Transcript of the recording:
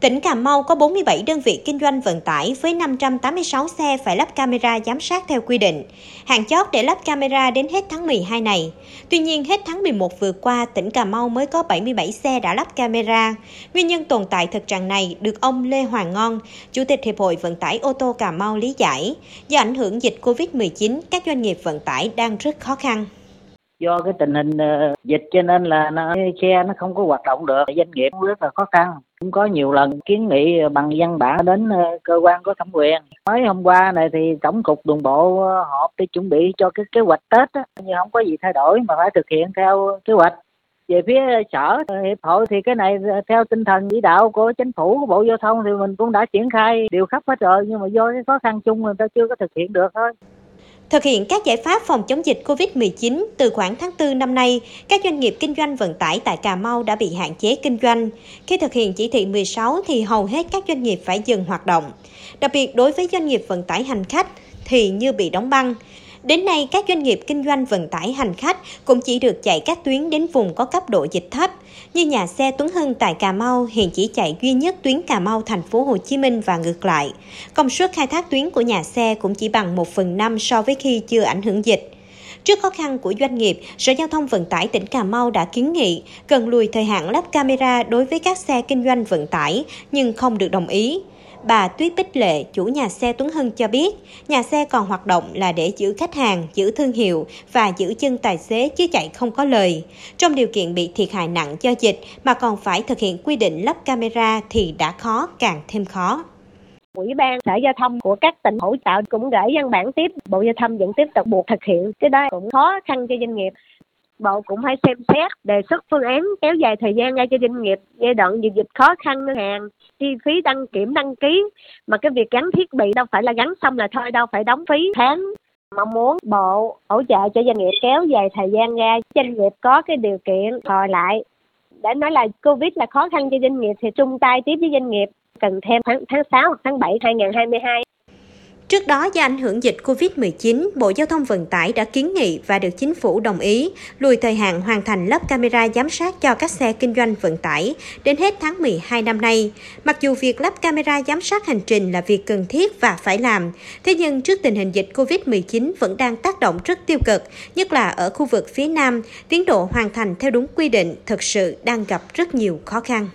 Tỉnh Cà Mau có 47 đơn vị kinh doanh vận tải với 586 xe phải lắp camera giám sát theo quy định. Hạn chót để lắp camera đến hết tháng 12 này. Tuy nhiên, hết tháng 11 vừa qua, tỉnh Cà Mau mới có 77 xe đã lắp camera. Nguyên nhân tồn tại thực trạng này được ông Lê Hoàng Ngon, Chủ tịch Hiệp hội Vận tải ô tô Cà Mau lý giải. Do ảnh hưởng dịch COVID-19, các doanh nghiệp vận tải đang rất khó khăn do cái tình hình ờ, dịch cho nên là nó, xe nó không có hoạt động được. Doanh nghiệp rất là khó khăn. Cũng có nhiều lần kiến nghị bằng văn bản đến ờ, cơ quan có thẩm quyền. Mới hôm qua này thì tổng cục đường bộ ờ, họp để chuẩn bị cho cái kế hoạch tết á, nhưng không có gì thay đổi mà phải thực hiện theo kế hoạch. Về phía sở hiệp hội thì cái này theo tinh thần chỉ đạo của chính phủ của bộ giao thông thì mình cũng đã triển khai điều khắp hết rồi. Nhưng mà do cái khó khăn chung người ta chưa có thực hiện được thôi. Thực hiện các giải pháp phòng chống dịch COVID-19 từ khoảng tháng 4 năm nay, các doanh nghiệp kinh doanh vận tải tại Cà Mau đã bị hạn chế kinh doanh. Khi thực hiện chỉ thị 16 thì hầu hết các doanh nghiệp phải dừng hoạt động. Đặc biệt đối với doanh nghiệp vận tải hành khách thì như bị đóng băng. Đến nay, các doanh nghiệp kinh doanh vận tải hành khách cũng chỉ được chạy các tuyến đến vùng có cấp độ dịch thấp, như nhà xe Tuấn Hưng tại Cà Mau hiện chỉ chạy duy nhất tuyến Cà Mau thành phố Hồ Chí Minh và ngược lại. Công suất khai thác tuyến của nhà xe cũng chỉ bằng 1 phần 5 so với khi chưa ảnh hưởng dịch. Trước khó khăn của doanh nghiệp, Sở Giao thông Vận tải tỉnh Cà Mau đã kiến nghị cần lùi thời hạn lắp camera đối với các xe kinh doanh vận tải nhưng không được đồng ý. Bà Tuyết Bích Lệ, chủ nhà xe Tuấn Hưng cho biết, nhà xe còn hoạt động là để giữ khách hàng, giữ thương hiệu và giữ chân tài xế chứ chạy không có lời. Trong điều kiện bị thiệt hại nặng do dịch mà còn phải thực hiện quy định lắp camera thì đã khó càng thêm khó. Ủy ban Sở Giao thông của các tỉnh hỗ trợ cũng gửi văn bản tiếp, Bộ Giao thông vẫn tiếp tục buộc thực hiện. Cái đó cũng khó khăn cho doanh nghiệp. Bộ cũng phải xem xét, đề xuất phương án kéo dài thời gian ngay cho doanh nghiệp. Giai đoạn dịch dịch khó khăn ngân hàng, chi phí đăng kiểm, đăng ký. Mà cái việc gắn thiết bị đâu phải là gắn xong là thôi, đâu phải đóng phí tháng. Mong muốn bộ hỗ trợ cho doanh nghiệp kéo dài thời gian ra, doanh nghiệp có cái điều kiện hồi lại. Để nói là covid là khó khăn cho doanh nghiệp thì chung tay tiếp với doanh nghiệp. Cần thêm tháng tháng 6 hoặc tháng 7 2022 Trước đó, do ảnh hưởng dịch COVID-19, Bộ Giao thông Vận tải đã kiến nghị và được chính phủ đồng ý lùi thời hạn hoàn thành lắp camera giám sát cho các xe kinh doanh vận tải đến hết tháng 12 năm nay. Mặc dù việc lắp camera giám sát hành trình là việc cần thiết và phải làm, thế nhưng trước tình hình dịch COVID-19 vẫn đang tác động rất tiêu cực, nhất là ở khu vực phía Nam, tiến độ hoàn thành theo đúng quy định thực sự đang gặp rất nhiều khó khăn.